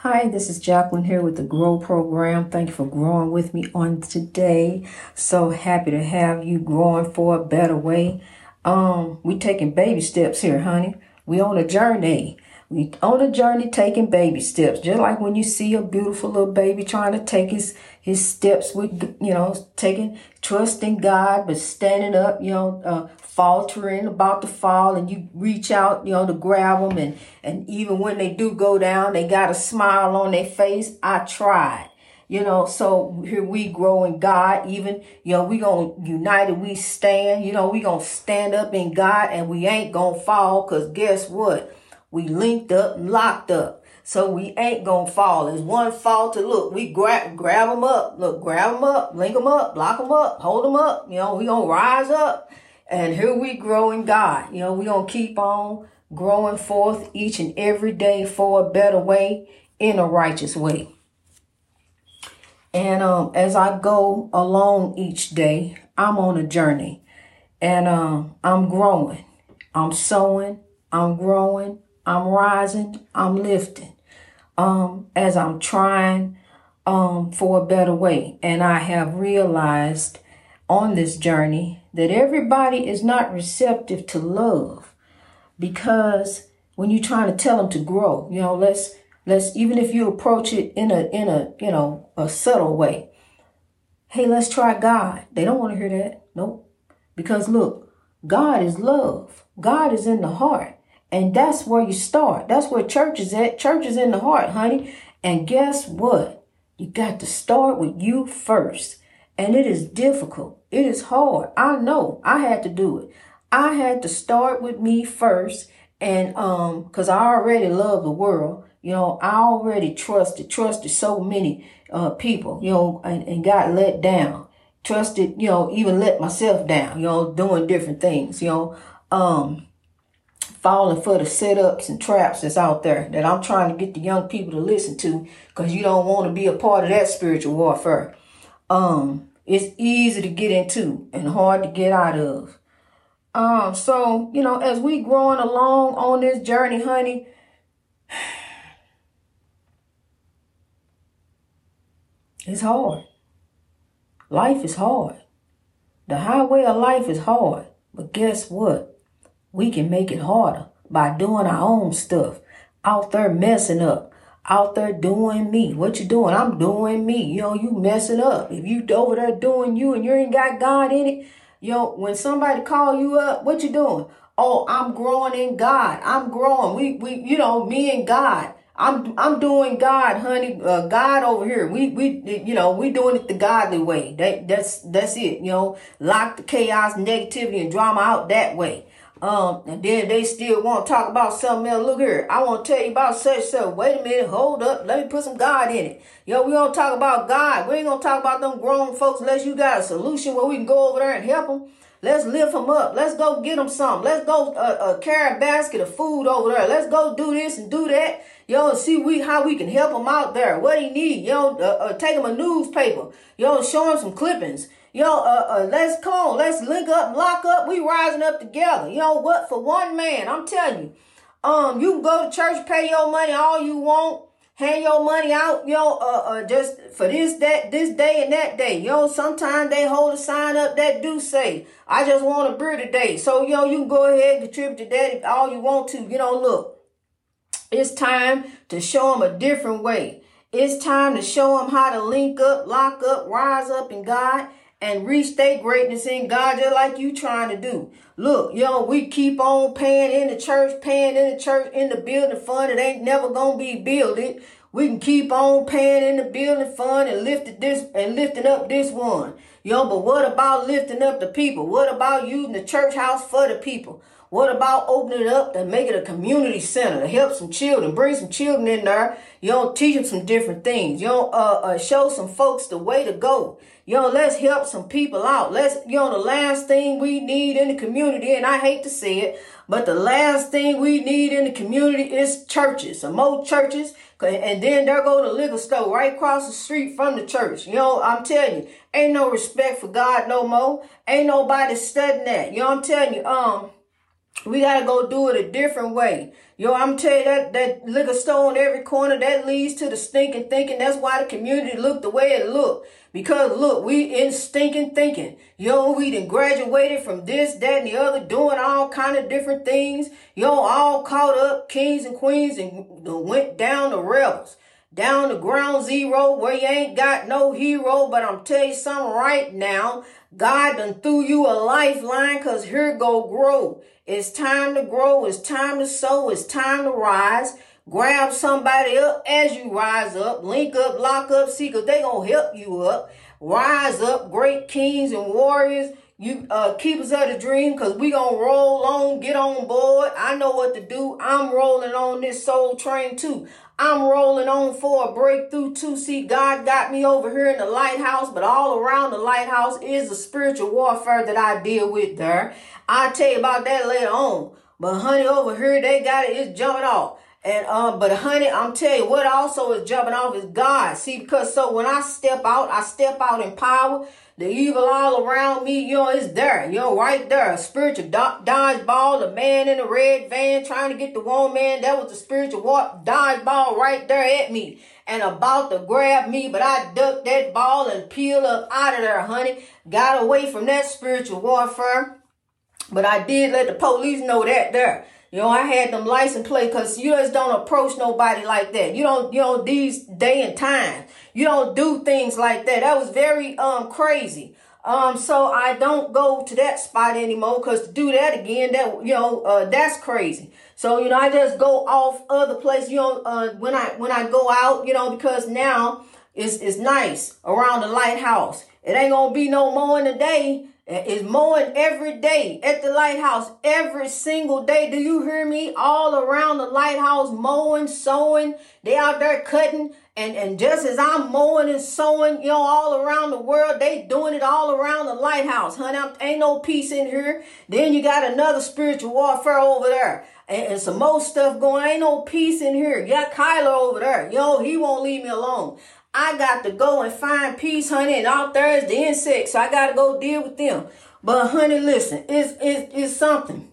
Hi, this is Jacqueline here with the Grow Program. Thank you for growing with me on today. So happy to have you growing for a better way. Um, we taking baby steps here, honey. We on a journey. We on a journey taking baby steps, just like when you see a beautiful little baby trying to take his his steps with you know taking trusting God, but standing up, you know, uh, faltering about to fall, and you reach out, you know, to grab them, and and even when they do go down, they got a smile on their face. I tried. You know, so here we grow in God, even, you know, we gonna united we stand, you know, we gonna stand up in God and we ain't gonna fall, cause guess what? We linked up locked up. So we ain't gonna fall. It's one fall to look. We grab grab them up. Look, grab them up, link them up, lock them up, hold them up. You know, we gonna rise up. And here we grow in God. You know, we gonna keep on growing forth each and every day for a better way in a righteous way. And um, as I go along each day, I'm on a journey and um, I'm growing. I'm sowing, I'm growing, I'm rising, I'm lifting. Um, as I'm trying um, for a better way. And I have realized on this journey that everybody is not receptive to love because when you're trying to tell them to grow, you know, let's let's even if you approach it in a in a you know a subtle way. Hey, let's try God. They don't want to hear that. Nope. Because look, God is love. God is in the heart. And that's where you start. That's where church is at. Church is in the heart, honey. And guess what? You got to start with you first. And it is difficult. It is hard. I know. I had to do it. I had to start with me first. And um, because I already love the world. You know, I already trusted, trusted so many uh people, you know, and, and got let down. Trusted, you know, even let myself down, you know, doing different things, you know. Um falling for the setups and traps that's out there that I'm trying to get the young people to listen to because you don't want to be a part of that spiritual warfare. Um, it's easy to get into and hard to get out of. Um, so, you know, as we growing along on this journey, honey, it's hard. Life is hard. The highway of life is hard. But guess what? We can make it harder by doing our own stuff. Out there messing up. Out there doing me. What you doing? I'm doing me. You know, you messing up. If you over there doing you and you ain't got God in it, you know, when somebody call you up, what you doing? Oh, I'm growing in God. I'm growing. We, we, you know, me and God. I'm, I'm doing God, honey. Uh, God over here. We, we, you know, we doing it the godly way. That, that's, that's it. You know, lock the chaos, negativity, and drama out that way. Um, and then they still want to talk about something else. Look here, I want to tell you about such stuff. Wait a minute, hold up. Let me put some God in it. Yo, we gonna talk about God. We ain't gonna talk about them grown folks unless you got a solution where we can go over there and help them. Let's lift them up. Let's go get them some. Let's go uh, uh, carry a basket of food over there. Let's go do this and do that. Yo, see we how we can help them out there. What he need? Yo, uh, uh, take him a newspaper. Yo, show him some clippings. Yo, uh, uh, let's come, let's link up, lock up. We rising up together. You know what? For one man, I'm telling you, um, you can go to church, pay your money all you want, hand your money out, you know, uh, uh, just for this, that, this day and that day. You know, sometimes they hold a sign up that do say, I just want a beer today. So, you know, you can go ahead and contribute to that all you want to. You know, look, it's time to show them a different way. It's time to show them how to link up, lock up, rise up in God and reach their greatness in God just like you trying to do. Look, yo, we keep on paying in the church, paying in the church, in the building fund. It ain't never gonna be builded. We can keep on paying in the building fund and lifting this and lifting up this one. Yo, but what about lifting up the people? What about using the church house for the people? What about opening it up to make it a community center to help some children, bring some children in there, you know, teach them some different things, you know, uh, uh, show some folks the way to go. You know, let's help some people out. Let's, you know, the last thing we need in the community, and I hate to say it, but the last thing we need in the community is churches, some more churches, and then there go the liquor store right across the street from the church. You know, I'm telling you, ain't no respect for God no more. Ain't nobody studying that. You know, I'm telling you, um, We gotta go do it a different way. Yo, I'm tell you that that liquor store on every corner that leads to the stinking thinking. That's why the community look the way it look. Because look, we in stinking thinking. Yo, we done graduated from this, that, and the other, doing all kind of different things. Yo, all caught up, kings and queens, and went down the rebels down to ground zero where you ain't got no hero. But I'm tell you something right now. God done threw you a lifeline cause here go grow. It's time to grow. It's time to sow. It's time to rise. Grab somebody up as you rise up. Link up, lock up, see, cause they gonna help you up. Rise up, great kings and warriors. You uh, keep us of dream because we gonna roll on, get on board. I know what to do. I'm rolling on this soul train too. I'm rolling on for a breakthrough too. See, God got me over here in the lighthouse, but all around the lighthouse is the spiritual warfare that I deal with there. I'll tell you about that later on. But honey, over here they got it, it's jumping off. And um, but honey, I'm telling you, what also is jumping off is God. See, because so when I step out, I step out in power. The evil all around me, know, is there. Know, right there. A spiritual do- dodgeball, the man in the red van trying to get the one man. That was the spiritual wa- dodgeball right there at me. And about to grab me, but I ducked that ball and peeled up out of there, honey. Got away from that spiritual warfare. But I did let the police know that there. You know, I had them license plate because you just don't approach nobody like that. You don't, you know, these day and time. You don't do things like that. That was very um crazy. Um, so I don't go to that spot anymore because to do that again, that you know, uh, that's crazy. So you know, I just go off other place. You know, uh, when I when I go out, you know, because now it's it's nice around the lighthouse. It ain't gonna be no more in the day is mowing every day at the lighthouse every single day. Do you hear me? All around the lighthouse, mowing, sowing. They out there cutting. And, and just as I'm mowing and sowing, you know, all around the world, they doing it all around the lighthouse, honey. I'm, ain't no peace in here. Then you got another spiritual warfare over there. And, and some more stuff going. Ain't no peace in here. You got Kyler over there. You know, he won't leave me alone. I got to go and find peace, honey, and there is the insects. So I got to go deal with them. But honey, listen, it's, it's, it's something.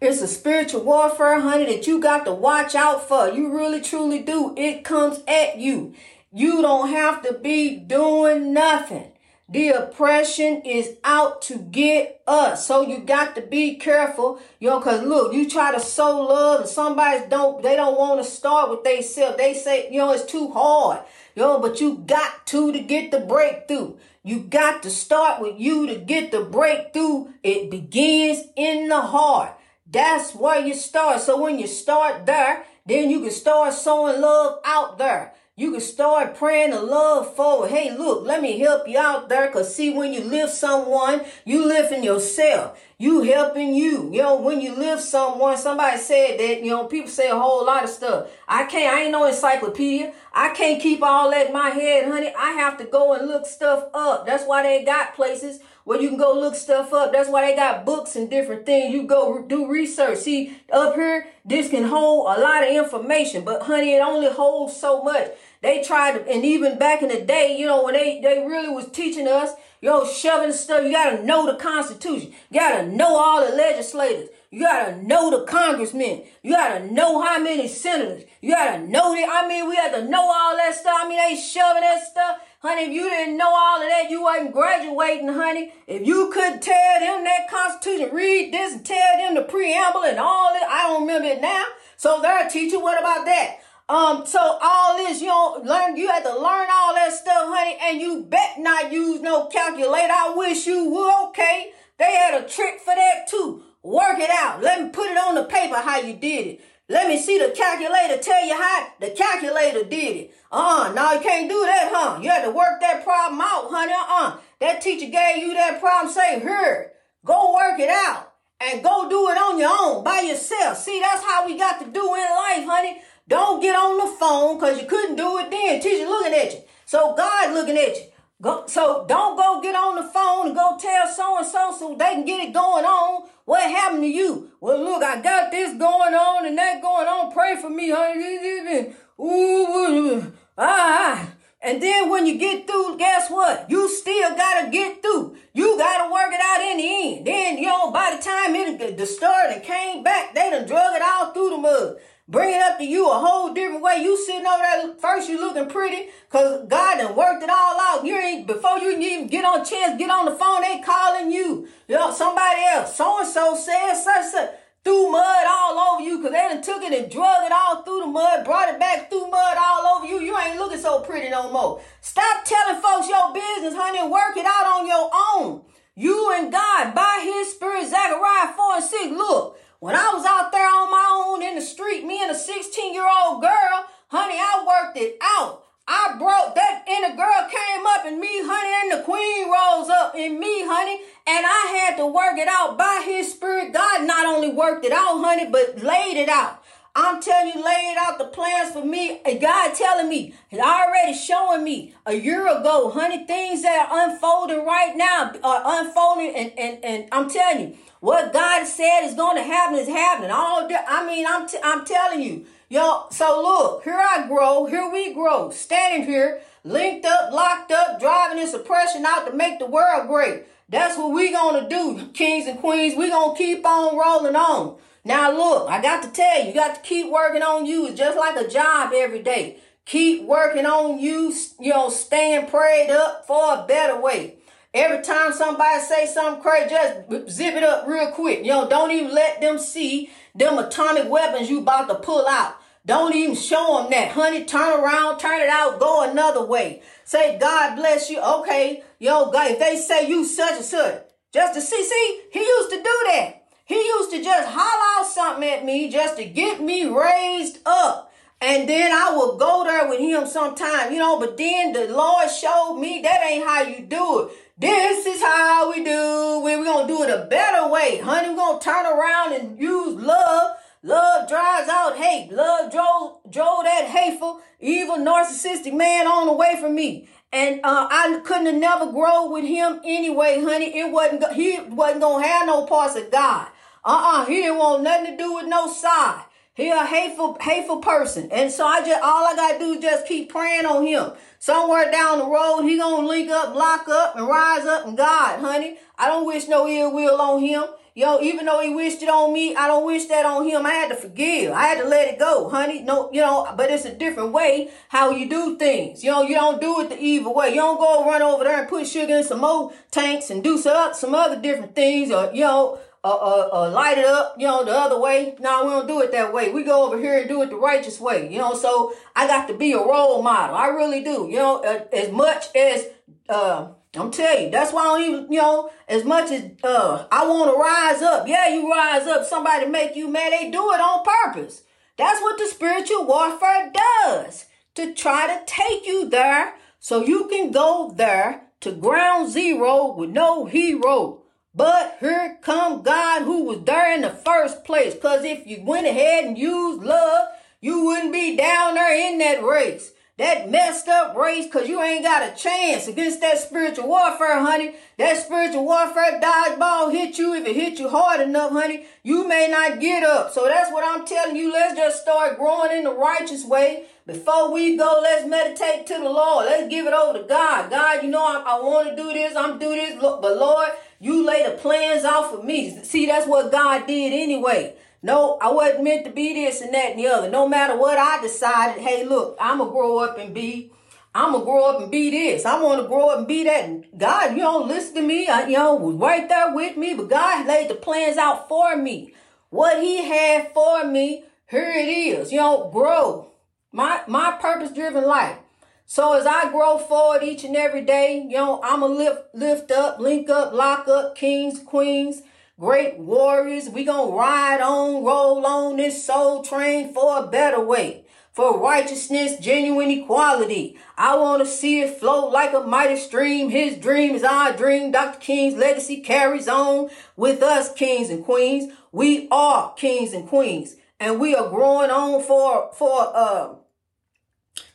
It's a spiritual warfare, honey, that you got to watch out for. You really, truly do. It comes at you. You don't have to be doing nothing. The oppression is out to get us. So you got to be careful, you know, cause look, you try to sow love and somebody don't, they don't want to start with they self. They say, you know, it's too hard. Yo, but you got to to get the breakthrough. You got to start with you to get the breakthrough. It begins in the heart. That's where you start. So when you start there, then you can start sowing love out there. You can start praying the love forward. Hey, look, let me help you out there. Cause see, when you lift someone, you lifting yourself. You helping you. You know, when you lift someone, somebody said that, you know, people say a whole lot of stuff. I can't, I ain't no encyclopedia. I can't keep all that in my head, honey. I have to go and look stuff up. That's why they got places where you can go look stuff up. That's why they got books and different things. You go do research. See, up here, this can hold a lot of information, but honey, it only holds so much. They tried and even back in the day, you know, when they, they really was teaching us, yo, shoving stuff, you gotta know the Constitution. You gotta know all the legislators. You gotta know the congressmen. You gotta know how many senators. You gotta know that. I mean, we had to know all that stuff. I mean, they shoving that stuff. Honey, if you didn't know all of that, you wasn't graduating, honey. If you could tell them that Constitution, read this and tell them the preamble and all that, I don't remember it now. So they're a teacher. What about that? Um, so all this, you don't learn, you had to learn all that stuff, honey, and you bet not use no calculator. I wish you would, okay? They had a trick for that too. Work it out. Let me put it on the paper how you did it. Let me see the calculator tell you how the calculator did it. Uh, no, you can't do that, huh? You had to work that problem out, honey. Uh, that teacher gave you that problem. Say, here, go work it out and go do it on your own by yourself. See, that's how we got to do in life, honey. Don't get on the phone because you couldn't do it then. Teacher looking at you. So God looking at you. Go, so don't go get on the phone and go tell so and so so they can get it going on. What happened to you? Well, look, I got this going on and that going on. Pray for me, honey. Ooh, ah, ah. And then when you get through, guess what? You still gotta get through. You gotta work it out in the end. Then, you know, by the time it the and came back, they done drug it all through the mud. Bring it up to you a whole different way. You sitting over there, first you looking pretty, cause God done worked it all out. You ain't, before you even get on chance, get on the phone, they calling you. You know, somebody else, so-and-so said such, such threw mud all over you because they done took it and drug it all through the mud, brought it back, threw mud all over you. You ain't looking so pretty no more. Stop telling folks your business, honey, and work it out on your own. You and God, by his spirit, Zechariah 4 and 6. Look, when I was out there on my own in the street, me and a 16 year old girl, honey, I worked it out. I broke that and the girl came up and me, honey, and the queen rose up in me, honey. And I had to work it out by his spirit. God not only worked it out, honey, but laid it out. I'm telling you, laid out the plans for me. And God telling me, and already showing me a year ago, honey, things that are unfolding right now are unfolding. And, and, and I'm telling you, what God said is going to happen is happening. All I mean, I'm, t- I'm telling you, Yo, so look, here I grow, here we grow, standing here, linked up, locked up, driving this oppression out to make the world great. That's what we gonna do, kings and queens. We gonna keep on rolling on. Now look, I got to tell you, you got to keep working on you. It's just like a job every day. Keep working on you, you know, staying prayed up for a better way. Every time somebody say something crazy, just zip it up real quick. You know, don't even let them see them atomic weapons you about to pull out. Don't even show them that. Honey, turn around, turn it out, go another way. Say, God bless you. Okay, yo, God, if they say you such and such, just to see, see, he used to do that. He used to just holler out something at me just to get me raised up. And then I would go there with him sometime, you know, but then the Lord showed me that ain't how you do it. This is how we do. We're going to do it a better way. Honey, we're going to turn around and use love Love drives out hate. Love drove drove that hateful, evil, narcissistic man on away from me. And uh, I couldn't have never grow with him anyway, honey. It wasn't he wasn't gonna have no parts of God. Uh-uh. He didn't want nothing to do with no side. He a hateful, hateful person. And so I just all I gotta do is just keep praying on him. Somewhere down the road, he gonna link up, lock up, and rise up in God, honey. I don't wish no ill will on him. Yo, even though he wished it on me, I don't wish that on him. I had to forgive. I had to let it go, honey. No, you know, but it's a different way how you do things. You know, you don't do it the evil way. You don't go run over there and put sugar in some old tanks and do some, some other different things or, you know, uh, uh, uh, light it up, you know, the other way. No, we don't do it that way. We go over here and do it the righteous way, you know. So I got to be a role model. I really do, you know, uh, as much as, uh, I'm telling you, that's why I don't even, you know, as much as uh I want to rise up. Yeah, you rise up, somebody make you mad, they do it on purpose. That's what the spiritual warfare does. To try to take you there so you can go there to ground zero with no hero. But here come God who was there in the first place. Cause if you went ahead and used love, you wouldn't be down there in that race that messed up race because you ain't got a chance against that spiritual warfare, honey. That spiritual warfare dodgeball hit you. If it hit you hard enough, honey, you may not get up. So that's what I'm telling you. Let's just start growing in the righteous way. Before we go, let's meditate to the Lord. Let's give it over to God. God, you know, I, I want to do this. I'm do this. But Lord, you lay the plans out for me. See, that's what God did anyway. No, I wasn't meant to be this and that and the other. No matter what I decided, hey, look, I'm going to grow up and be, I'm going to grow up and be this. I want to grow up and be that. And God, you don't listen to me. I, you know, was right there with me, but God laid the plans out for me. What he had for me, here it is. You know, grow. My, my purpose driven life. So as I grow forward each and every day, you know, I'm going to lift, lift up, link up, lock up, kings, queens, great warriors. We gonna ride on, roll on this soul train for a better way. For righteousness, genuine equality. I want to see it flow like a mighty stream. His dream is our dream. Dr. King's legacy carries on with us, kings and queens. We are kings and queens. And we are growing on for, for, uh,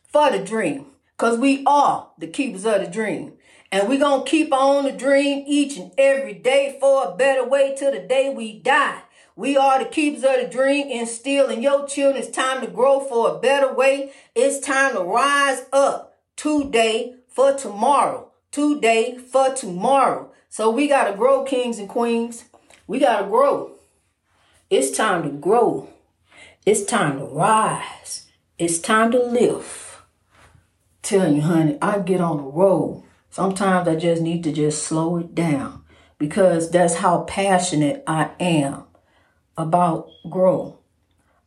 for the dream. Cause we are the keepers of the dream. And we're going to keep on the dream each and every day for a better way till the day we die. We are the keepers of the dream instill in your children. It's time to grow for a better way. It's time to rise up. today for tomorrow. Today for tomorrow. So we got to grow, kings and queens. We got to grow. It's time to grow. It's time to rise. It's time to live. Tell you, honey, I get on the road. Sometimes I just need to just slow it down because that's how passionate I am about grow.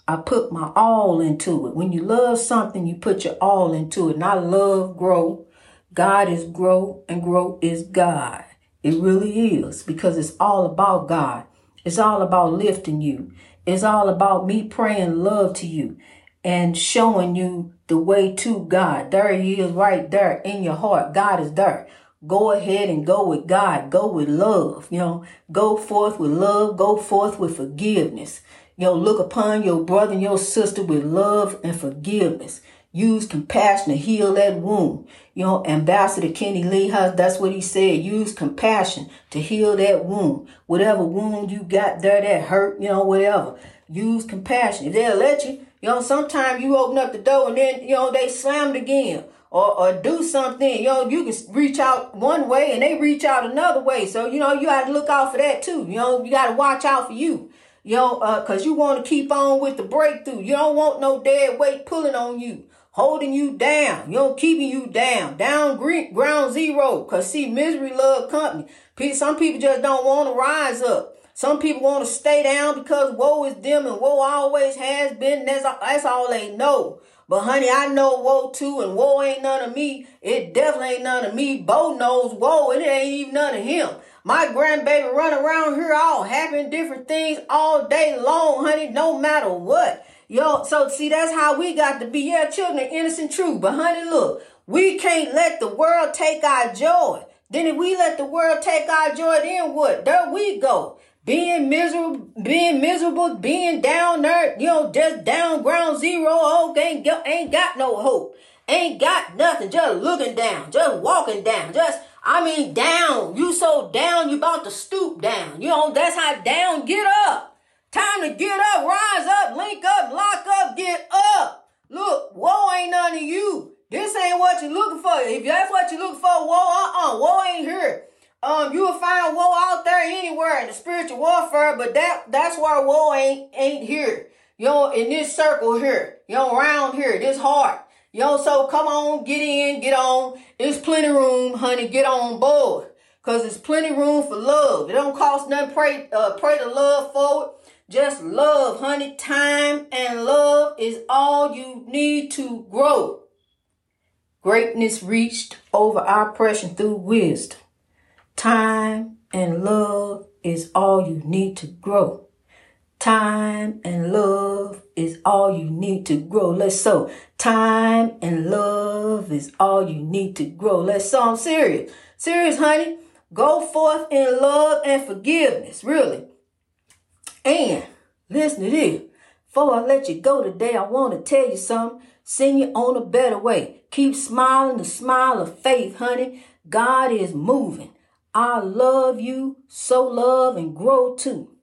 I put my all into it. When you love something, you put your all into it. And I love grow. God is grow and grow is God. It really is because it's all about God. It's all about lifting you. It's all about me praying love to you and showing you the way to God. There he is right there in your heart. God is there. Go ahead and go with God. Go with love. You know, go forth with love. Go forth with forgiveness. You know, look upon your brother and your sister with love and forgiveness. Use compassion to heal that wound. You know, Ambassador Kenny Lee has, that's what he said. Use compassion to heal that wound. Whatever wound you got there that hurt, you know, whatever. Use compassion. If they'll let you, you know, sometimes you open up the door and then, you know, they slam it again. Or, or do something, you know, you can reach out one way and they reach out another way. So, you know, you got to look out for that too. You know, you got to watch out for you. You know, uh, cause you want to keep on with the breakthrough. You don't want no dead weight pulling on you, holding you down. You know, keeping you down, down ground zero. Cause see, misery love company. Some people just don't want to rise up. Some people want to stay down because woe is them and woe always has been. That's, that's all they know. But honey, I know woe too, and woe ain't none of me. It definitely ain't none of me. Bo knows woe, and it ain't even none of him. My grandbaby run around here all having different things all day long, honey, no matter what. Yo, so see, that's how we got to be. Yeah, children are innocent, true. But honey, look, we can't let the world take our joy. Then if we let the world take our joy, then what? There we go. Being miserable, being miserable, being down there, you know, just down ground zero. Oh, ain't got, ain't got no hope. Ain't got nothing. Just looking down, just walking down, just I mean, down. You so down, you about to stoop down. You know, that's how down. Get up. Time to get up, rise up, link up, lock up, get up. Look, woe ain't none of you. This ain't what you're looking for. If that's what you're looking for, woe, uh-uh, woe ain't here. Um, you will find woe out there anywhere in the spiritual warfare, but that that's where woe ain't ain't here. You know, in this circle here, you know, around here, this heart. Yo, so come on, get in, get on. There's plenty room, honey. Get on board. Cause there's plenty room for love. It don't cost nothing. Pray, uh, pray to love forward. Just love, honey. Time and love is all you need to grow. Greatness reached over oppression through wisdom. Time and love is all you need to grow. Time and love is all you need to grow. Let's sow. Time and love is all you need to grow. Let's sow. I'm serious. Serious, honey. Go forth in love and forgiveness. Really. And listen to this. Before I let you go today, I want to tell you something. Send you on a better way. Keep smiling the smile of faith, honey. God is moving. I love you. So love and grow too.